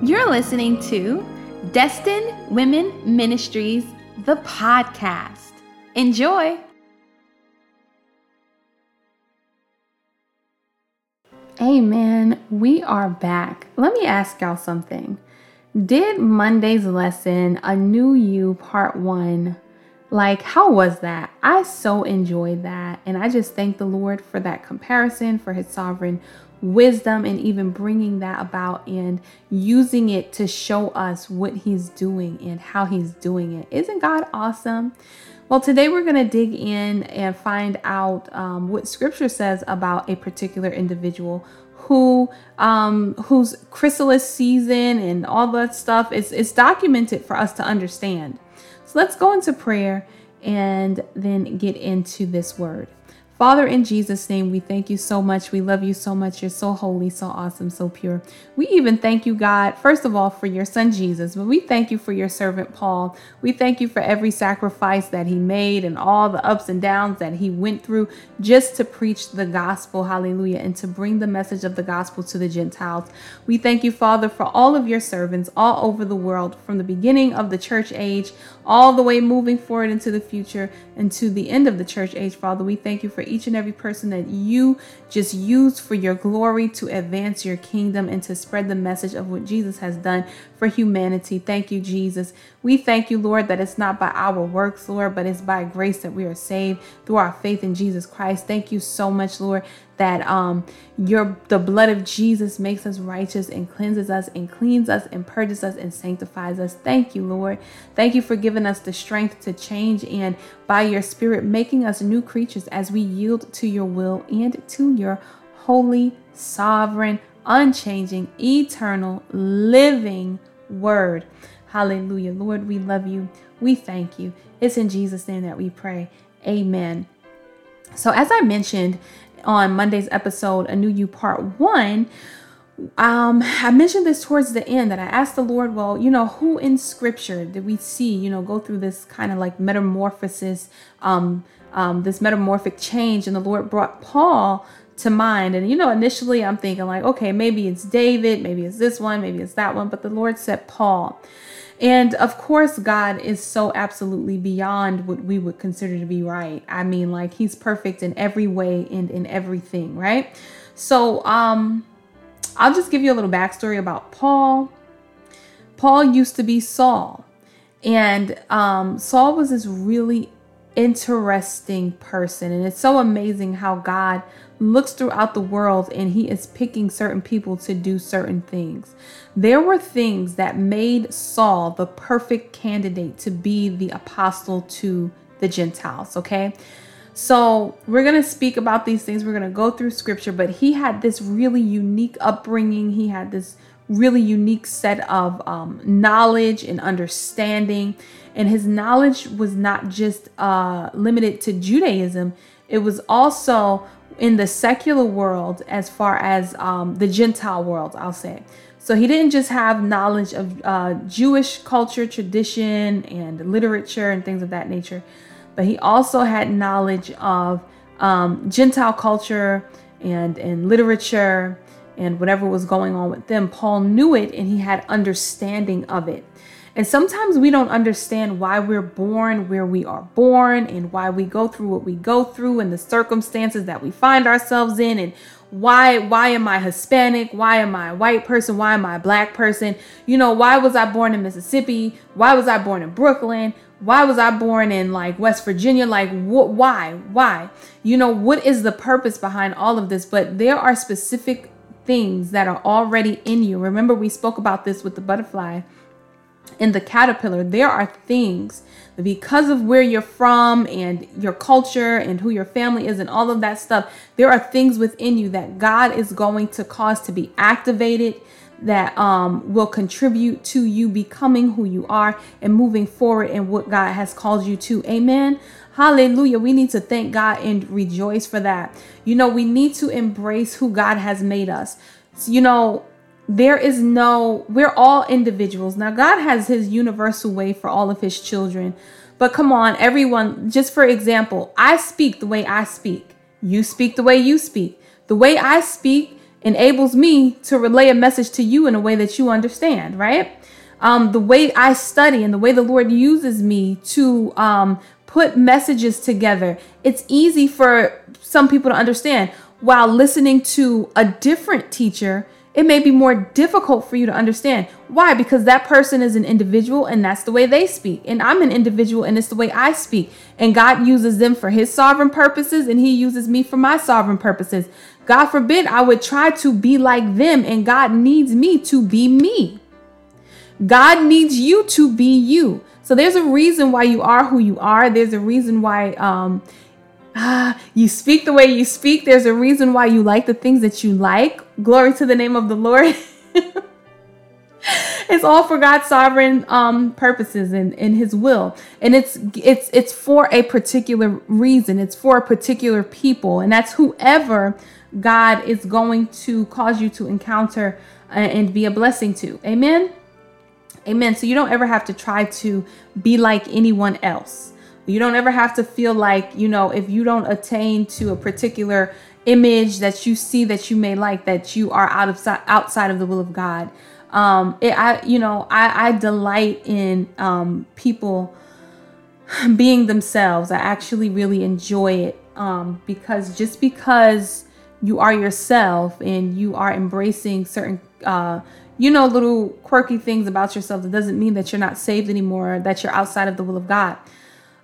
You're listening to Destined Women Ministries, the podcast. Enjoy. Amen. We are back. Let me ask y'all something. Did Monday's lesson, A New You, Part 1, like, how was that? I so enjoyed that. And I just thank the Lord for that comparison, for his sovereign wisdom, and even bringing that about and using it to show us what he's doing and how he's doing it. Isn't God awesome? Well, today we're going to dig in and find out um, what scripture says about a particular individual who um, whose chrysalis season and all that stuff is, is documented for us to understand. So let's go into prayer and then get into this word. Father, in Jesus' name, we thank you so much. We love you so much. You're so holy, so awesome, so pure. We even thank you, God, first of all, for your son Jesus, but we thank you for your servant Paul. We thank you for every sacrifice that he made and all the ups and downs that he went through just to preach the gospel, hallelujah, and to bring the message of the gospel to the Gentiles. We thank you, Father, for all of your servants all over the world, from the beginning of the church age all the way moving forward into the future and to the end of the church age, Father. We thank you for each and every person that you just use for your glory to advance your kingdom and to spread the message of what Jesus has done for humanity. Thank you, Jesus. We thank you, Lord, that it's not by our works, Lord, but it's by grace that we are saved through our faith in Jesus Christ. Thank you so much, Lord, that um your the blood of Jesus makes us righteous and cleanses us and cleans us and purges us and sanctifies us. Thank you, Lord. Thank you for giving us the strength to change and by your spirit making us new creatures as we yield to your will and to your holy, sovereign, unchanging, eternal, living word. Hallelujah. Lord, we love you. We thank you. It's in Jesus' name that we pray. Amen. So, as I mentioned on Monday's episode, A New You Part 1, um, I mentioned this towards the end that I asked the Lord, well, you know, who in scripture did we see, you know, go through this kind of like metamorphosis, um, um, this metamorphic change? And the Lord brought Paul to mind. And, you know, initially I'm thinking, like, okay, maybe it's David, maybe it's this one, maybe it's that one. But the Lord said Paul. And of course, God is so absolutely beyond what we would consider to be right. I mean, like, He's perfect in every way and in everything, right? So, um, I'll just give you a little backstory about Paul. Paul used to be Saul, and um, Saul was this really interesting person. And it's so amazing how God looks throughout the world and he is picking certain people to do certain things. There were things that made Saul the perfect candidate to be the apostle to the Gentiles, okay? So, we're going to speak about these things. We're going to go through scripture, but he had this really unique upbringing. He had this really unique set of um, knowledge and understanding. And his knowledge was not just uh, limited to Judaism, it was also in the secular world as far as um, the Gentile world, I'll say. So he didn't just have knowledge of uh, Jewish culture, tradition, and literature and things of that nature, but he also had knowledge of um, Gentile culture and, and literature and whatever was going on with them. Paul knew it and he had understanding of it. And sometimes we don't understand why we're born where we are born and why we go through what we go through and the circumstances that we find ourselves in and why why am I Hispanic? Why am I a white person? Why am I a black person? You know, why was I born in Mississippi? Why was I born in Brooklyn? Why was I born in like West Virginia? Like what why? Why? You know, what is the purpose behind all of this? But there are specific things that are already in you. Remember we spoke about this with the butterfly in the caterpillar, there are things because of where you're from and your culture and who your family is and all of that stuff, there are things within you that God is going to cause to be activated that um, will contribute to you becoming who you are and moving forward in what God has called you to. Amen. Hallelujah. We need to thank God and rejoice for that. You know, we need to embrace who God has made us. You know, there is no, we're all individuals. Now, God has his universal way for all of his children. But come on, everyone, just for example, I speak the way I speak. You speak the way you speak. The way I speak enables me to relay a message to you in a way that you understand, right? Um, the way I study and the way the Lord uses me to um, put messages together, it's easy for some people to understand. While listening to a different teacher, it may be more difficult for you to understand. Why? Because that person is an individual and that's the way they speak. And I'm an individual and it's the way I speak. And God uses them for his sovereign purposes and he uses me for my sovereign purposes. God forbid I would try to be like them and God needs me to be me. God needs you to be you. So there's a reason why you are who you are. There's a reason why um, ah, you speak the way you speak. There's a reason why you like the things that you like. Glory to the name of the Lord. it's all for God's sovereign um, purposes and, and His will, and it's it's it's for a particular reason. It's for a particular people, and that's whoever God is going to cause you to encounter uh, and be a blessing to. Amen. Amen. So you don't ever have to try to be like anyone else. You don't ever have to feel like, you know, if you don't attain to a particular image that you see that you may like, that you are out of outside of the will of God. Um, it, I, you know, I, I delight in um, people being themselves. I actually really enjoy it um, because just because you are yourself and you are embracing certain uh, you know, little quirky things about yourself, that doesn't mean that you're not saved anymore, that you're outside of the will of God.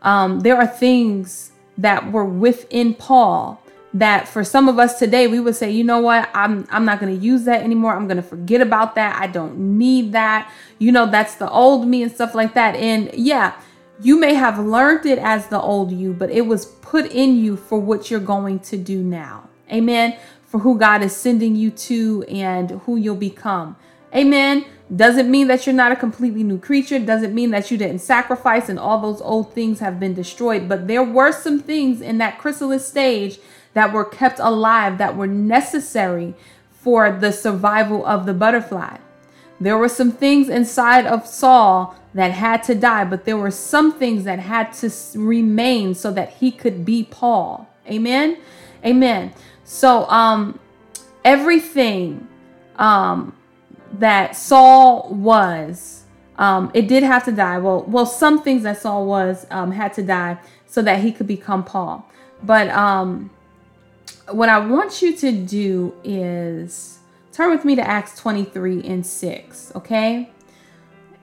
Um, there are things that were within Paul that for some of us today we would say you know what? I'm i'm not going to use that anymore. I'm going to forget about that. I don't need that. You know that's the old me and stuff like that. And yeah you may have learned it as the old you but it was put in you for what you're going to do now. Amen? For who god is sending you to and who you'll become. Amen. Doesn't mean that you're not a completely new creature. Doesn't mean that you didn't sacrifice and all those old things have been destroyed. But there were some things in that chrysalis stage that were kept alive that were necessary for the survival of the butterfly. There were some things inside of Saul that had to die, but there were some things that had to remain so that he could be Paul. Amen. Amen. So um everything um that Saul was, um, it did have to die. Well, well, some things that Saul was um, had to die so that he could become Paul. But um, what I want you to do is turn with me to Acts 23 and 6, okay?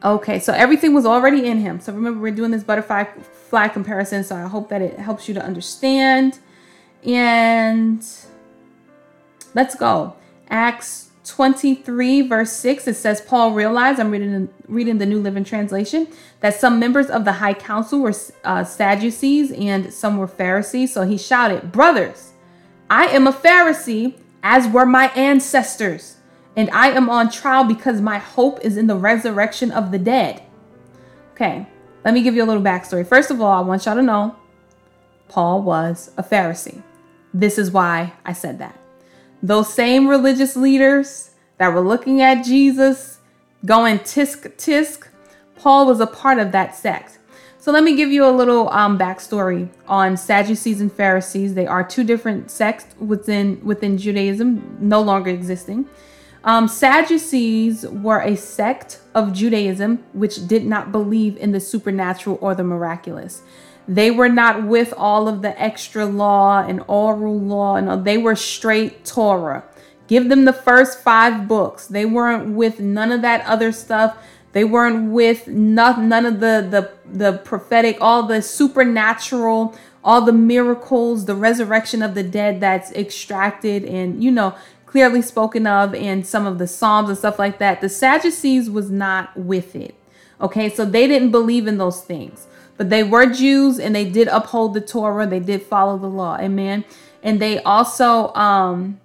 Okay, so everything was already in him. So remember, we're doing this butterfly fly comparison, so I hope that it helps you to understand. And let's go. Acts 23 verse 6 it says paul realized i'm reading reading the new living translation that some members of the high council were uh, sadducees and some were pharisees. So he shouted brothers i am a pharisee as were my ancestors and i am on trial because my hope is in the resurrection of the dead. Okay let me give you a little backstory. First of all i want y'all to know paul was a pharisee. This is why i said that those same religious leaders that were looking at Jesus going tisk tisk, Paul was a part of that sect. So let me give you a little um, backstory on Sadducees and Pharisees. They are two different sects within within Judaism, no longer existing. Um, Sadducees were a sect of Judaism which did not believe in the supernatural or the miraculous. They were not with all of the extra law and oral law, and they were straight Torah. Give them the first five books. They weren't with none of that other stuff. They weren't with none, none of the, the the prophetic, all the supernatural, all the miracles, the resurrection of the dead that's extracted and you know clearly spoken of in some of the psalms and stuff like that. The Sadducees was not with it. Okay, so they didn't believe in those things. But they were Jews and they did uphold the Torah. They did follow the law. Amen. And they also um,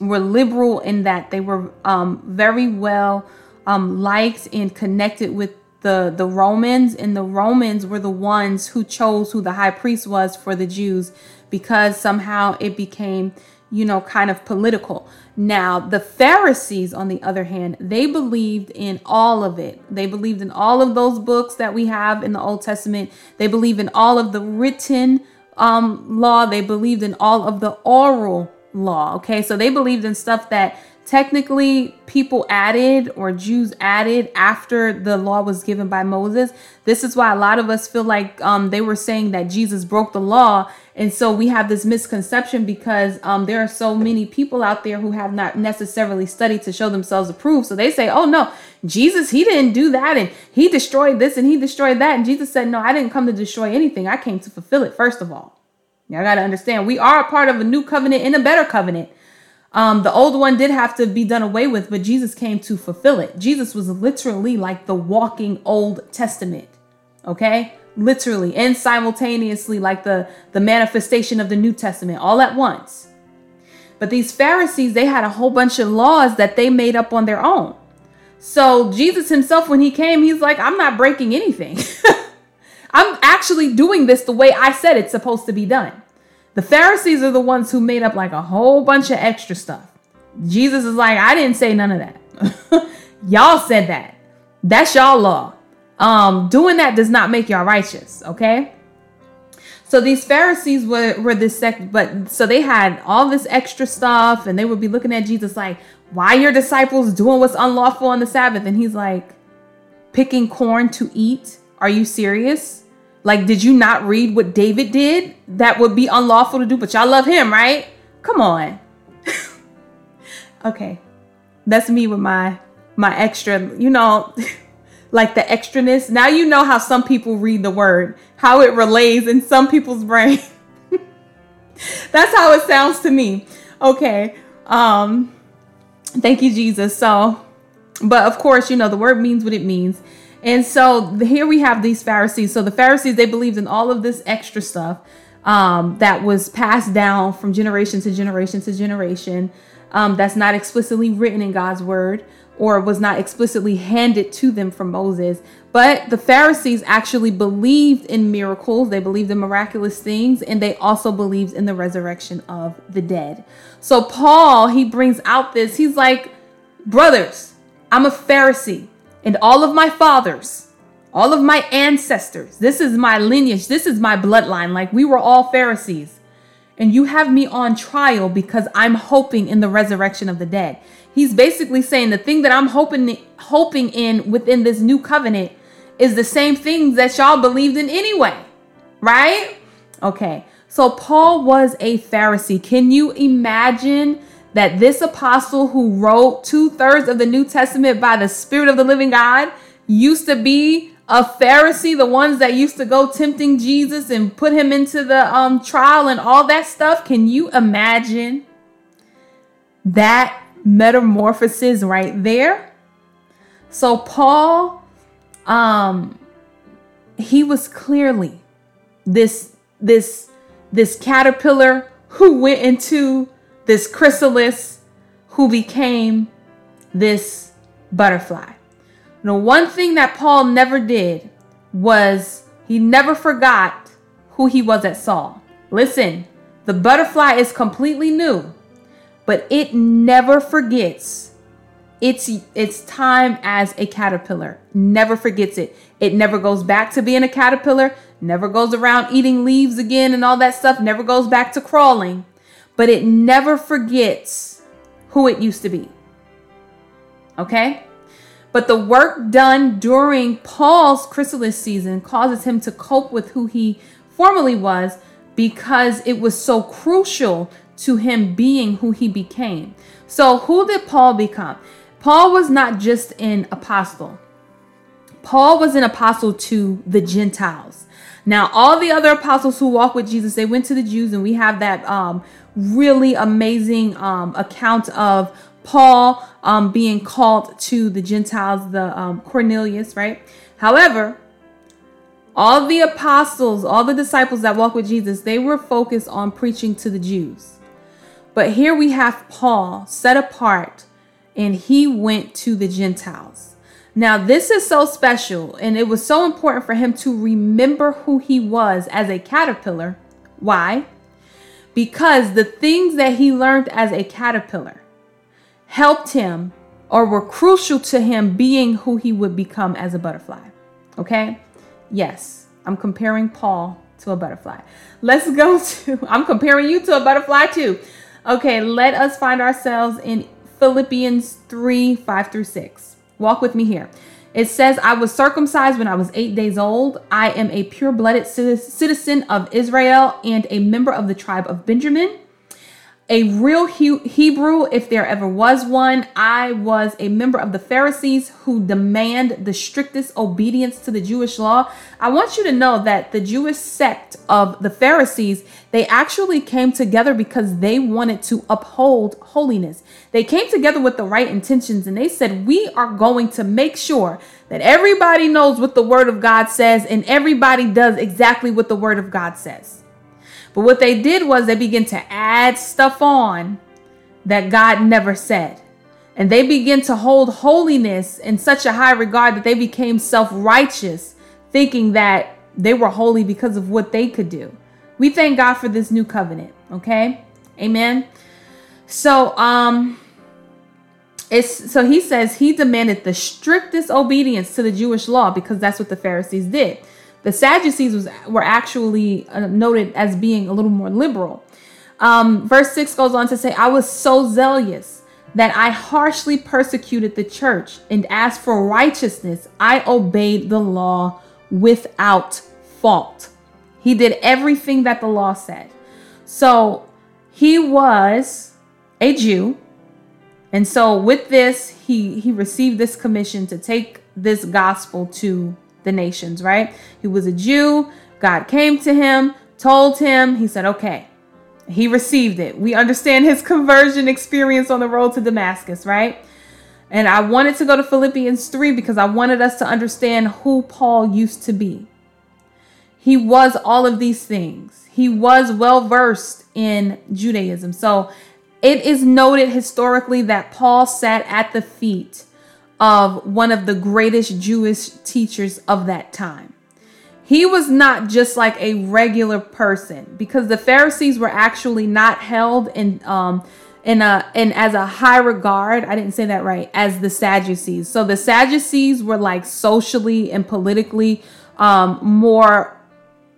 were liberal in that they were um, very well um, liked and connected with the, the Romans. And the Romans were the ones who chose who the high priest was for the Jews because somehow it became you know, kind of political. Now, the Pharisees, on the other hand, they believed in all of it. They believed in all of those books that we have in the Old Testament. They believe in all of the written um, law. They believed in all of the oral law. Okay, so they believed in stuff that technically people added or Jews added after the law was given by Moses. This is why a lot of us feel like um, they were saying that Jesus broke the law. And so we have this misconception because um, there are so many people out there who have not necessarily studied to show themselves approved. So they say, oh no, Jesus, he didn't do that. And he destroyed this and he destroyed that. And Jesus said, no, I didn't come to destroy anything. I came to fulfill it, first of all. Y'all got to understand, we are a part of a new covenant and a better covenant. Um, the old one did have to be done away with, but Jesus came to fulfill it. Jesus was literally like the walking Old Testament, okay? Literally and simultaneously, like the, the manifestation of the New Testament all at once. But these Pharisees, they had a whole bunch of laws that they made up on their own. So Jesus himself, when he came, he's like, I'm not breaking anything. I'm actually doing this the way I said it's supposed to be done. The Pharisees are the ones who made up like a whole bunch of extra stuff. Jesus is like, I didn't say none of that. y'all said that. That's y'all law. Um, doing that does not make y'all righteous, okay? So these Pharisees were, were this sect, but so they had all this extra stuff, and they would be looking at Jesus like, why your disciples doing what's unlawful on the Sabbath? And he's like, picking corn to eat. Are you serious? Like, did you not read what David did? That would be unlawful to do, but y'all love him, right? Come on. okay. That's me with my my extra, you know, like the extraness. Now you know how some people read the word, how it relays in some people's brain. That's how it sounds to me. Okay. Um thank you Jesus. So, but of course, you know, the word means what it means. And so here we have these Pharisees. So the Pharisees, they believed in all of this extra stuff um, that was passed down from generation to generation to generation. Um, that's not explicitly written in God's word or was not explicitly handed to them from Moses. But the Pharisees actually believed in miracles, they believed in miraculous things, and they also believed in the resurrection of the dead. So Paul, he brings out this, he's like, Brothers, I'm a Pharisee and all of my fathers, all of my ancestors. This is my lineage. This is my bloodline. Like we were all Pharisees. And you have me on trial because I'm hoping in the resurrection of the dead. He's basically saying the thing that I'm hoping hoping in within this new covenant is the same things that y'all believed in anyway. Right? Okay. So Paul was a Pharisee. Can you imagine that this apostle who wrote two thirds of the New Testament by the Spirit of the living God used to be a Pharisee, the ones that used to go tempting Jesus and put him into the um, trial and all that stuff. Can you imagine that metamorphosis right there? So Paul, um, he was clearly this this this caterpillar who went into this chrysalis who became this butterfly. Now, one thing that Paul never did was he never forgot who he was at Saul. Listen, the butterfly is completely new, but it never forgets its its time as a caterpillar. Never forgets it. It never goes back to being a caterpillar, never goes around eating leaves again and all that stuff, never goes back to crawling but it never forgets who it used to be. Okay? But the work done during Paul's chrysalis season causes him to cope with who he formerly was because it was so crucial to him being who he became. So, who did Paul become? Paul was not just an apostle, Paul was an apostle to the Gentiles. Now, all the other apostles who walked with Jesus, they went to the Jews, and we have that um, really amazing um, account of Paul um, being called to the Gentiles, the um, Cornelius, right? However, all the apostles, all the disciples that walked with Jesus, they were focused on preaching to the Jews. But here we have Paul set apart and he went to the Gentiles. Now, this is so special and it was so important for him to remember who he was as a caterpillar. Why? Because the things that he learned as a caterpillar helped him or were crucial to him being who he would become as a butterfly. Okay? Yes, I'm comparing Paul to a butterfly. Let's go to, I'm comparing you to a butterfly too. Okay, let us find ourselves in Philippians 3 5 through 6. Walk with me here. It says, I was circumcised when I was eight days old. I am a pure blooded citizen of Israel and a member of the tribe of Benjamin a real Hebrew, if there ever was one. I was a member of the Pharisees who demand the strictest obedience to the Jewish law. I want you to know that the Jewish sect of the Pharisees, they actually came together because they wanted to uphold holiness. They came together with the right intentions and they said, We are going to make sure that everybody knows what the Word of God says and everybody does exactly what the Word of God says. But what they did was they began to add stuff on that God never said. And they began to hold holiness in such a high regard that they became self righteous, thinking that they were holy because of what they could do. We thank God for this new covenant, okay? Amen. So, um, it's so he says he demanded the strictest obedience to the Jewish law because that's what the Pharisees did. The Sadducees was, were actually uh, noted as being a little more liberal. Um, verse 6 goes on to say, I was so zealous that I harshly persecuted the church, and as for righteousness, I obeyed the law without fault. He did everything that the law said. So he was a Jew. And so with this, he he received this commission to take this gospel to the nations, right? He was a Jew. God came to him, told him, he said, okay. He received it. We understand his conversion experience on the road to Damascus, right? And I wanted to go to Philippians 3 because I wanted us to understand who Paul used to be. He was all of these things. He was well versed in Judaism. So it is noted historically that Paul sat at the feet of one of the greatest Jewish teachers of that time. He was not just like a regular person because the Pharisees were actually not held in um in a in as a high regard. I didn't say that right as the Sadducees. So the Sadducees were like socially and politically um more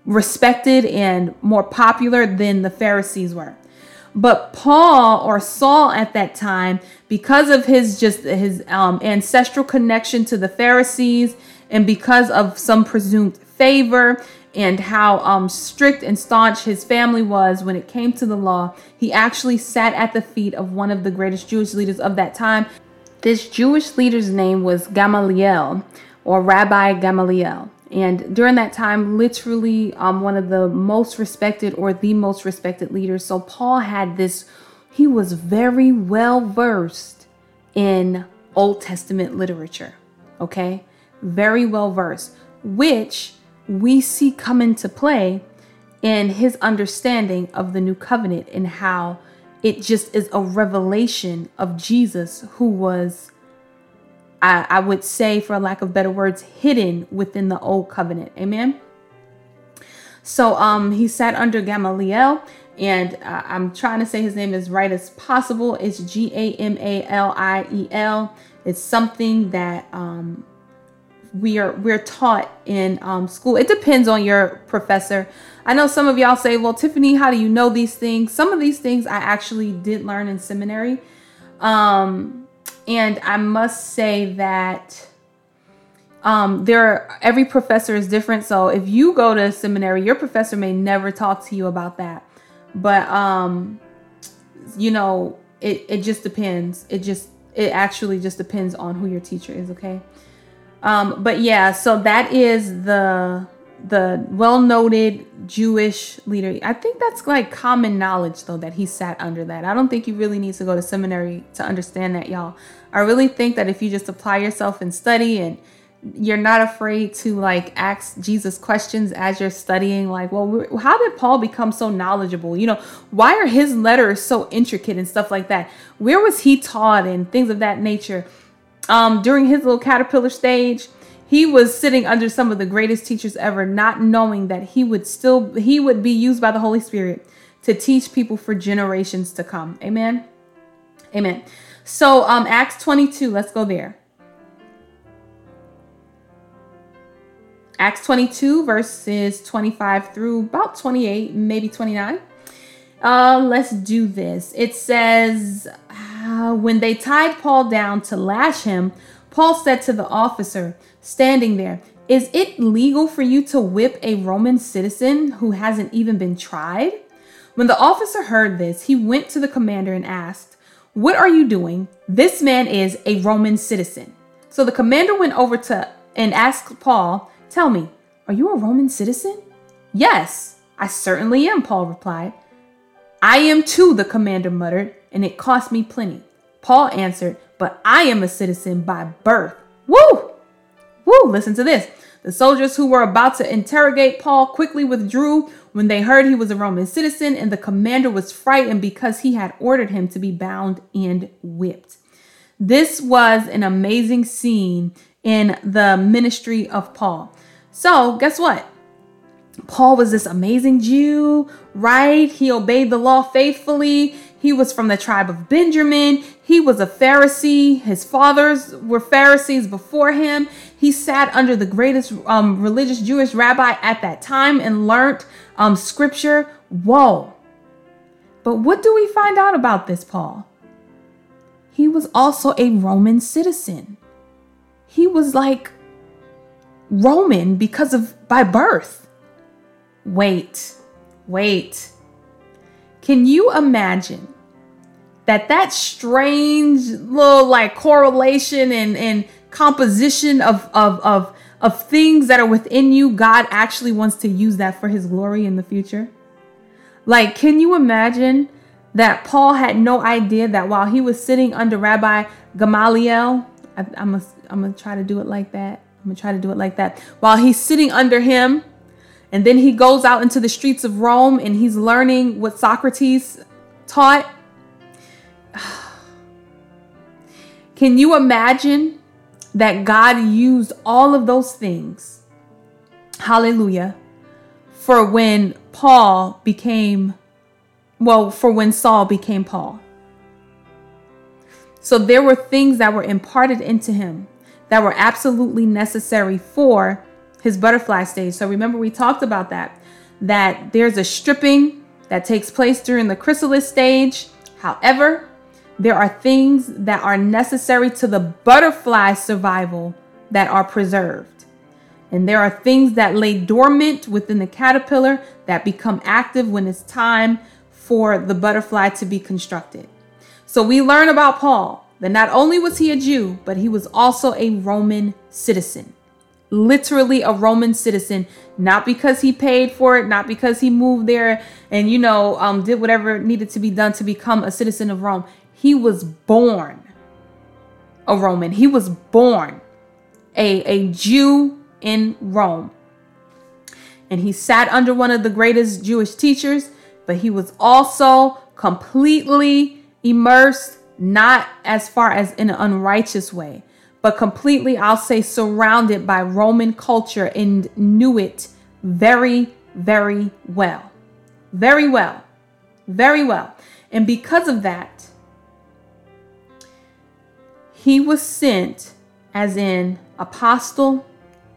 respected and more popular than the Pharisees were. But Paul or Saul at that time, because of his just his um, ancestral connection to the Pharisees, and because of some presumed favor and how um, strict and staunch his family was when it came to the law, he actually sat at the feet of one of the greatest Jewish leaders of that time. This Jewish leader's name was Gamaliel or Rabbi Gamaliel. And during that time, literally um, one of the most respected or the most respected leaders. So Paul had this, he was very well versed in Old Testament literature. Okay. Very well versed, which we see come into play in his understanding of the new covenant and how it just is a revelation of Jesus who was I, I would say, for lack of better words, hidden within the old covenant. Amen. So um, he sat under Gamaliel, and uh, I'm trying to say his name as right as possible. It's G A M A L I E L. It's something that um, we are we're taught in um, school. It depends on your professor. I know some of y'all say, "Well, Tiffany, how do you know these things?" Some of these things I actually did learn in seminary. Um, and I must say that um, there are, every professor is different. So if you go to seminary, your professor may never talk to you about that. But um, you know, it, it just depends. It just it actually just depends on who your teacher is, okay? Um, but yeah, so that is the the well-noted Jewish leader. I think that's like common knowledge though that he sat under that. I don't think you really need to go to seminary to understand that, y'all. I really think that if you just apply yourself and study and you're not afraid to like ask Jesus questions as you're studying like well how did Paul become so knowledgeable you know why are his letters so intricate and stuff like that where was he taught and things of that nature um during his little caterpillar stage he was sitting under some of the greatest teachers ever, not knowing that he would still he would be used by the Holy Spirit to teach people for generations to come. Amen. Amen. So um Acts 22, let's go there. Acts 22 verses 25 through about 28, maybe 29. Uh, let's do this. It says, uh, when they tied Paul down to lash him, Paul said to the officer standing there, Is it legal for you to whip a Roman citizen who hasn't even been tried? When the officer heard this, he went to the commander and asked, What are you doing? This man is a Roman citizen. So the commander went over to and asked Paul, Tell me, are you a Roman citizen? Yes, I certainly am, Paul replied. I am too, the commander muttered, and it cost me plenty. Paul answered, But I am a citizen by birth. Woo! Woo! Listen to this. The soldiers who were about to interrogate Paul quickly withdrew when they heard he was a Roman citizen, and the commander was frightened because he had ordered him to be bound and whipped. This was an amazing scene in the ministry of Paul. So, guess what? Paul was this amazing Jew, right? He obeyed the law faithfully. He was from the tribe of Benjamin. He was a Pharisee. His fathers were Pharisees before him. He sat under the greatest um, religious Jewish rabbi at that time and learned um, scripture. Whoa. But what do we find out about this Paul? He was also a Roman citizen. He was like Roman because of by birth. Wait, wait. Can you imagine that that strange little like correlation and, and composition of, of, of, of things that are within you, God actually wants to use that for his glory in the future? Like, can you imagine that Paul had no idea that while he was sitting under Rabbi Gamaliel, I, I'm gonna, I'm gonna try to do it like that. I'm gonna try to do it like that. While he's sitting under him, and then he goes out into the streets of Rome and he's learning what Socrates taught. Can you imagine that God used all of those things? Hallelujah. For when Paul became, well, for when Saul became Paul. So there were things that were imparted into him that were absolutely necessary for his butterfly stage. So remember, we talked about that, that there's a stripping that takes place during the chrysalis stage. However, there are things that are necessary to the butterfly survival that are preserved. And there are things that lay dormant within the caterpillar that become active when it's time for the butterfly to be constructed. So we learn about Paul that not only was he a Jew, but he was also a Roman citizen literally a Roman citizen, not because he paid for it, not because he moved there and, you know, um, did whatever needed to be done to become a citizen of Rome. He was born a Roman. He was born a, a Jew in Rome. And he sat under one of the greatest Jewish teachers, but he was also completely immersed, not as far as in an unrighteous way, but completely, I'll say, surrounded by Roman culture and knew it very, very well. Very well. Very well. And because of that, he was sent as an apostle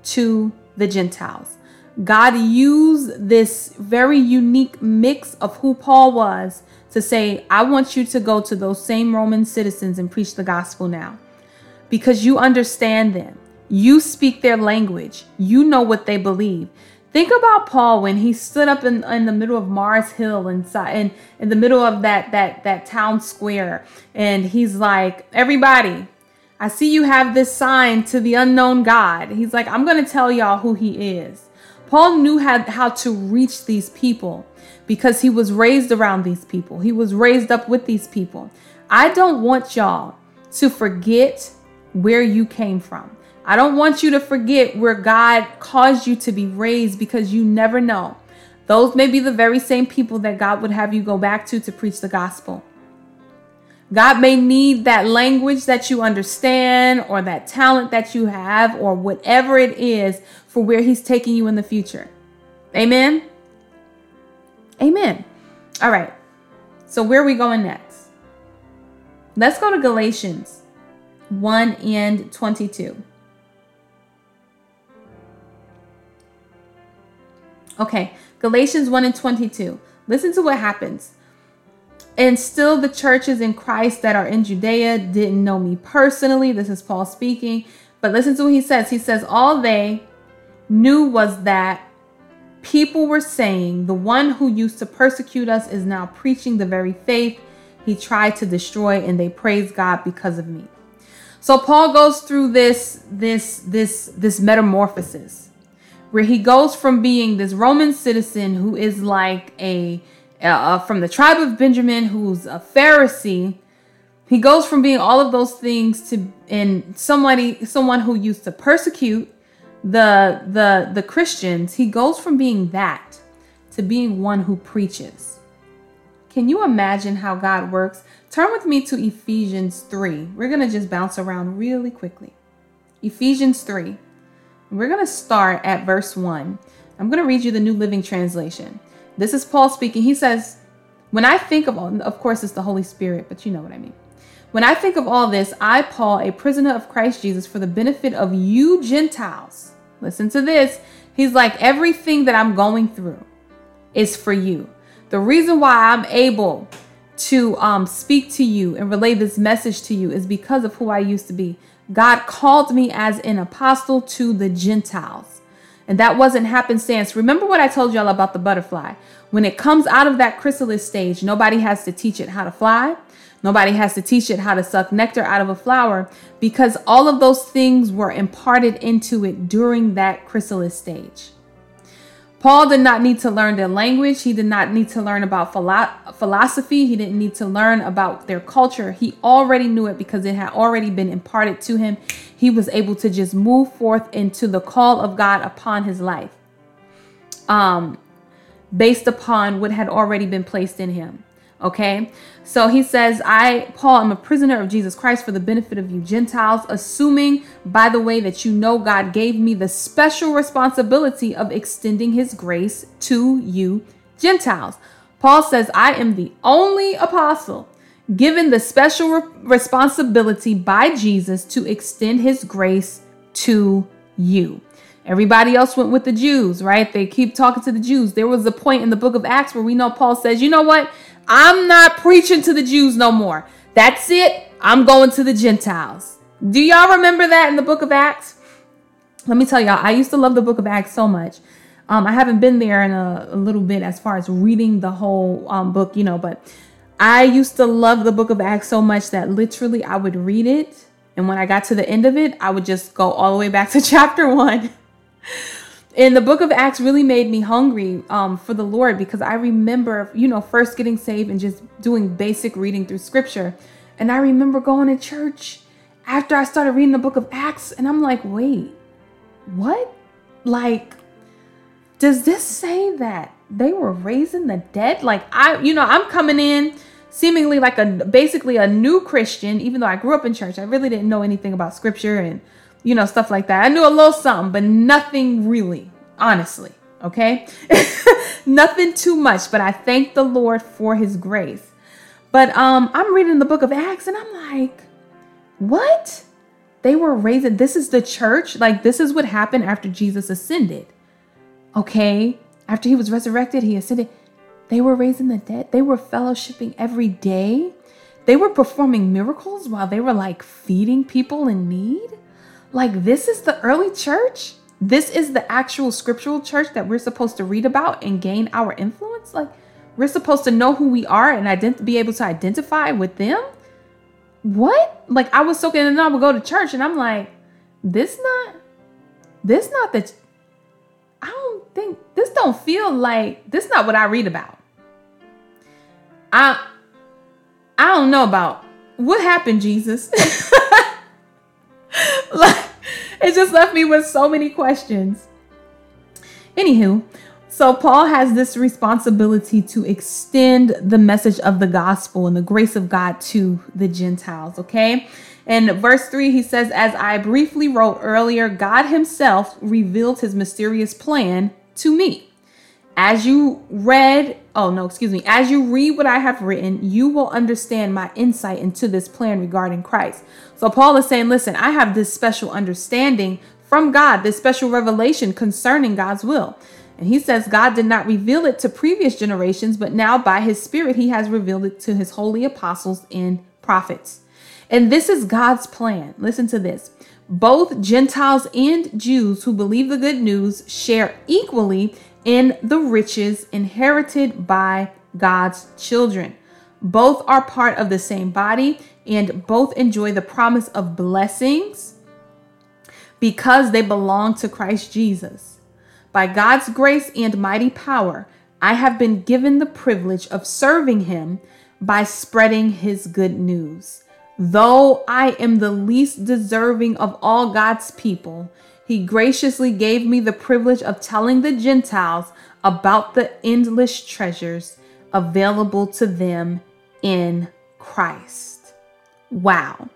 to the Gentiles. God used this very unique mix of who Paul was to say, I want you to go to those same Roman citizens and preach the gospel now because you understand them. You speak their language. You know what they believe. Think about Paul when he stood up in, in the middle of Mars Hill inside in, in the middle of that that that town square and he's like, "Everybody, I see you have this sign to the unknown God." He's like, "I'm to tell y'all who he is." Paul knew how, how to reach these people because he was raised around these people. He was raised up with these people. I don't want y'all to forget where you came from. I don't want you to forget where God caused you to be raised because you never know. Those may be the very same people that God would have you go back to to preach the gospel. God may need that language that you understand or that talent that you have or whatever it is for where He's taking you in the future. Amen. Amen. All right. So, where are we going next? Let's go to Galatians 1 and 22. Okay, Galatians 1 and 22. Listen to what happens. and still the churches in Christ that are in Judea didn't know me personally. This is Paul speaking. But listen to what he says. He says, All they knew was that people were saying, The one who used to persecute us is now preaching the very faith he tried to destroy, and they praise God because of me. So Paul goes through this, this, this, this metamorphosis where he goes from being this Roman citizen who is like a uh, from the tribe of Benjamin, who's a Pharisee. He goes from being all of those things to in somebody someone who used to persecute the the the Christians. He goes from being that to being one who preaches. Can you imagine how God works? Turn with me to Ephesians 3. We're going to just bounce around really quickly. Ephesians 3. We're going to start at verse 1. I'm going to read you the New Living Translation. This is Paul speaking. He says, When I think of all, of course, it's the Holy Spirit, but you know what I mean. When I think of all this, I, Paul, a prisoner of Christ Jesus, for the benefit of you Gentiles, listen to this. He's like, everything that I'm going through is for you. The reason why I'm able to um, speak to you and relay this message to you is because of who I used to be. God called me as an apostle to the Gentiles. And that wasn't happenstance. Remember what I told y'all about the butterfly? When it comes out of that chrysalis stage, nobody has to teach it how to fly. Nobody has to teach it how to suck nectar out of a flower because all of those things were imparted into it during that chrysalis stage. Paul did not need to learn their language. He did not need to learn about philo- philosophy. He didn't need to learn about their culture. He already knew it because it had already been imparted to him. He was able to just move forth into the call of God upon his life um, based upon what had already been placed in him. Okay. So he says, I, Paul, am a prisoner of Jesus Christ for the benefit of you Gentiles, assuming, by the way, that you know God gave me the special responsibility of extending his grace to you Gentiles. Paul says, I am the only apostle given the special re- responsibility by Jesus to extend his grace to you. Everybody else went with the Jews, right? They keep talking to the Jews. There was a point in the book of Acts where we know Paul says, you know what? I'm not preaching to the Jews no more. That's it. I'm going to the Gentiles. Do y'all remember that in the book of Acts? Let me tell y'all, I used to love the book of Acts so much. Um, I haven't been there in a, a, little bit as far as reading the whole um, book, you know, but I used to love the book of Acts so much that literally I would read it. And when I got to the end of it, I would just go all the way back to chapter one and the book of acts really made me hungry um, for the lord because i remember you know first getting saved and just doing basic reading through scripture. And i remember going to church after i started reading the book of acts and i'm like wait what? Like does this say that they were raising the dead? Like i you know i'm coming in seemingly like a basically a new christian even though i grew up in church. I really didn't know anything about scripture and you know, stuff like that. I knew a little something, but nothing really, honestly. Okay. nothing too much, but I thank the Lord for his grace. But um, I'm reading the book of Acts and I'm like, what? They were raising, this is the church. Like, this is what happened after Jesus ascended. Okay. After he was resurrected, he ascended. They were raising the dead. They were fellowshipping every day. They were performing miracles while they were like feeding people in need. Like, this is the early church? This is the actual scriptural church that we're supposed to read about and gain our influence? Like, we're supposed to know who we are and ident- be able to identify with them? What? Like, I was soaking and I would go to church and I'm like, this not, this not that, I don't think, this don't feel like, this not what I read about. I, I don't know about what happened, Jesus. like, it just left me with so many questions. Anywho, so Paul has this responsibility to extend the message of the gospel and the grace of God to the Gentiles, okay? In verse 3, he says, As I briefly wrote earlier, God Himself revealed His mysterious plan to me. As you read, oh no, excuse me, as you read what I have written, you will understand my insight into this plan regarding Christ. So Paul is saying, listen, I have this special understanding from God, this special revelation concerning God's will. And he says God did not reveal it to previous generations, but now by his spirit, he has revealed it to his holy apostles and prophets. And this is God's plan. Listen to this. Both Gentiles and Jews who believe the good news share equally in the riches inherited by God's children. Both are part of the same body and both enjoy the promise of blessings because they belong to Christ Jesus. By God's grace and mighty power, I have been given the privilege of serving Him by spreading His good news. Though I am the least deserving of all God's people, He graciously gave me the privilege of telling the Gentiles about the endless treasures available to them in Christ. Wow.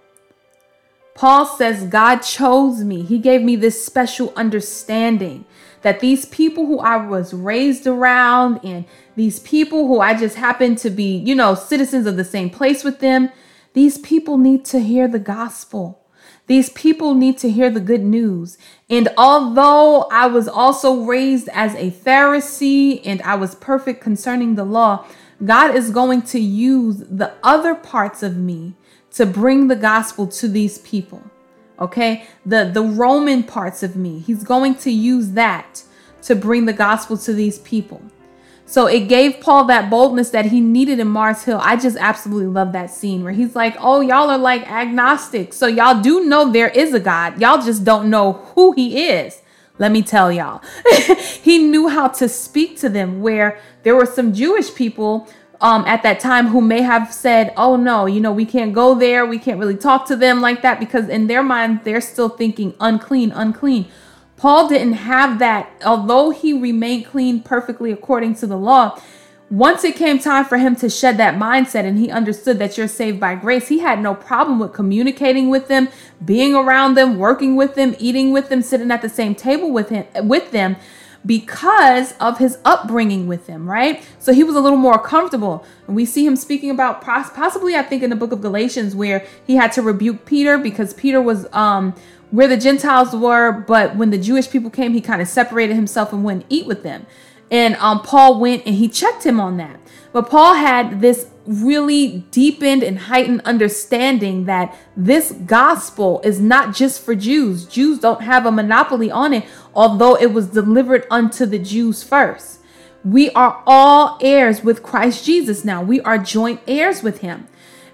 Paul says, God chose me. He gave me this special understanding that these people who I was raised around and these people who I just happen to be, you know, citizens of the same place with them, these people need to hear the gospel. These people need to hear the good news. And although I was also raised as a Pharisee and I was perfect concerning the law, God is going to use the other parts of me to bring the gospel to these people. Okay? The the Roman parts of me. He's going to use that to bring the gospel to these people. So it gave Paul that boldness that he needed in Mars Hill. I just absolutely love that scene where he's like, Oh, y'all are like agnostic. So y'all do know there is a God. Y'all just don't know who he is. Let me tell y'all. he knew how to speak to them where there were some Jewish people um, at that time who may have said, Oh, no, you know, we can't go there. We can't really talk to them like that because in their mind, they're still thinking unclean, unclean. Paul didn't have that, although he remained clean perfectly according to the law. Once it came time for him to shed that mindset and he understood that you're saved by grace, he had no problem with communicating with them, being around them, working with them, eating with them, sitting at the same table with him with them because of his upbringing with them, right? So he was a little more comfortable. And we see him speaking about possibly I think in the book of Galatians where he had to rebuke Peter because Peter was um where the Gentiles were, but when the Jewish people came, he kind of separated himself and wouldn't eat with them. And um, Paul went and he checked him on that. But Paul had this really deepened and heightened understanding that this gospel is not just for Jews. Jews don't have a monopoly on it, although it was delivered unto the Jews first. We are all heirs with Christ Jesus now. We are joint heirs with him.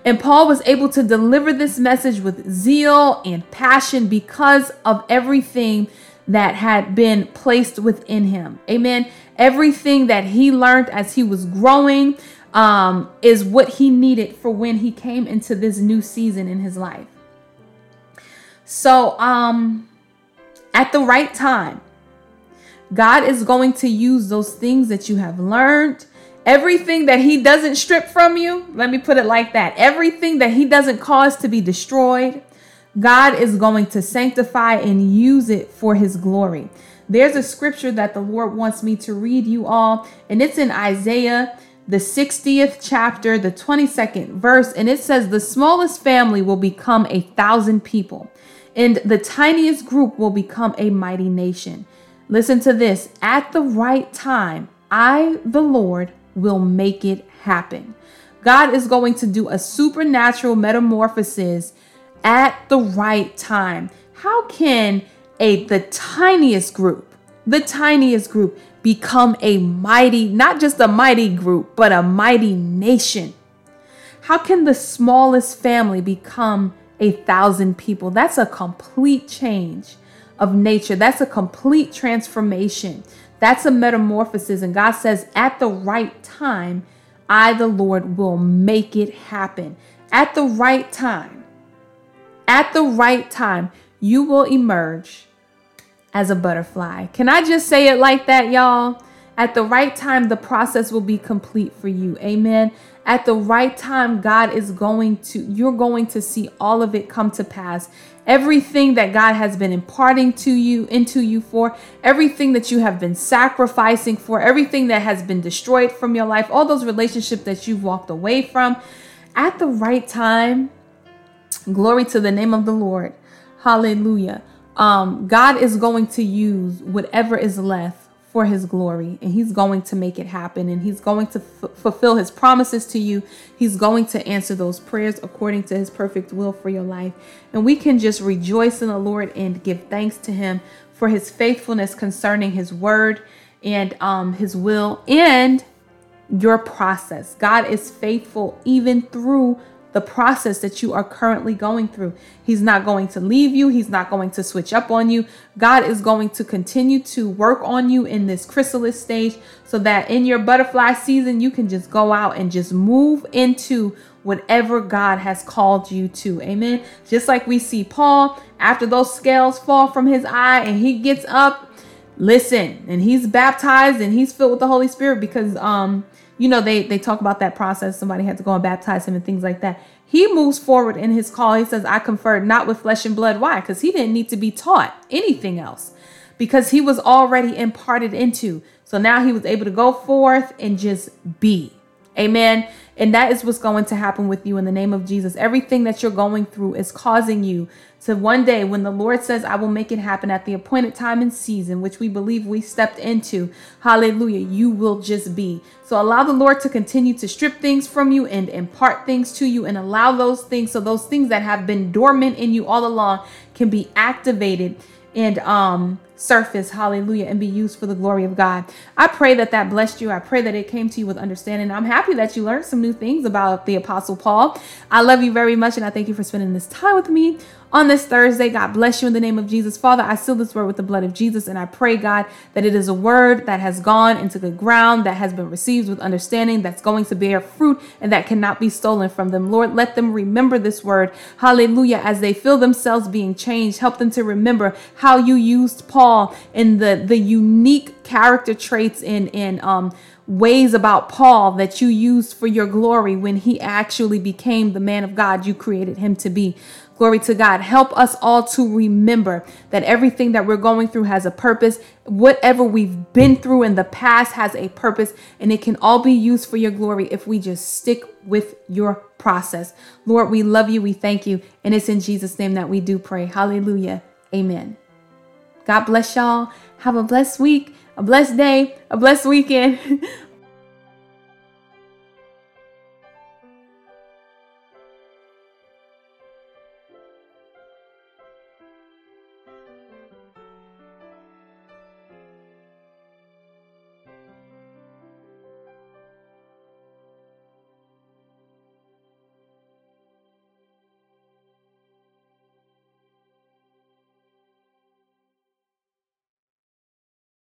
And Paul was able to deliver this message with zeal and passion because of everything that had been placed within him. Amen. Everything that he learned as he was growing um, is what he needed for when he came into this new season in his life. So, um, at the right time, God is going to use those things that you have learned Everything that he doesn't strip from you, let me put it like that. Everything that he doesn't cause to be destroyed, God is going to sanctify and use it for his glory. There's a scripture that the Lord wants me to read you all, and it's in Isaiah, the 60th chapter, the 22nd verse, and it says, The smallest family will become a thousand people, and the tiniest group will become a mighty nation. Listen to this at the right time, I, the Lord, will make it happen. God is going to do a supernatural metamorphosis at the right time. How can a the tiniest group, the tiniest group become a mighty, not just a mighty group, but a mighty nation? How can the smallest family become a thousand people? That's a complete change of nature. That's a complete transformation. That's a metamorphosis. And God says, at the right time, I, the Lord, will make it happen. At the right time, at the right time, you will emerge as a butterfly. Can I just say it like that, y'all? At the right time, the process will be complete for you. Amen. At the right time, God is going to, you're going to see all of it come to pass everything that God has been imparting to you, into you for, everything that you have been sacrificing for, everything that has been destroyed from your life, all those relationships that you've walked away from, at the right time. Glory to the name of the Lord. Hallelujah. Um, God is going to use whatever is left for his glory and he's going to make it happen and he's going to f- fulfill his promises to you. He's going to answer those prayers according to his perfect will for your life. And we can just rejoice in the Lord and give thanks to him for his faithfulness concerning his word and um, his will and your process. God is faithful even through the process that you are currently going through. He's not going to leave you, He's not going to switch up on you. God is going to continue to work on you in this chrysalis stage so that in your butterfly season, you can just go out and just move into whatever God has called you to. Amen. Just like we see Paul after those scales fall from his eye and he gets up, listen, and he's baptized and he's filled with the Holy Spirit because um you know they they talk about that process somebody had to go and baptize him and things like that. He moves forward in his call. He says i conferred not with flesh and blood. Why? Because he didn't need to be taught anything else. Because he was already imparted into. So now he was able to go forth and just be. Amen and that is what's going to happen with you in the name of jesus everything that you're going through is causing you to one day when the Lord says, I will make it happen at the appointed time and season, which we believe we stepped into. Hallelujah. You will just be. So allow the Lord to continue to strip things from you and impart things to you and allow those things so those things that have been dormant in you all along can be activated and um surface hallelujah and be used for the glory of god. I pray that that blessed you. I pray that it came to you with understanding. I'm happy that you learned some new things about the apostle paul. I love you very much and i thank you for spending this time with me on this Thursday. God bless you in the name of Jesus. Father, I seal this word with the blood of Jesus, and I pray, God, that it is a word that has gone into the ground, that has been received with understanding, that's going to bear fruit, and that cannot be stolen from them. Lord, let them remember this word. Hallelujah. As they feel themselves being changed, help them to remember how you used Paul in the, the unique character traits in, in, um, ways about Paul that you used for your glory when he actually became the man of God you created him to be. Glory to God. Help us all to remember that everything that we're going through has a purpose. Whatever we've been through in the past has a purpose, and it can all be used for your glory if we just stick with your process. Lord, we love you. We thank you. And it's in Jesus' name that we do pray. Hallelujah. Amen. God bless y'all. Have a blessed week, a blessed day, a blessed weekend.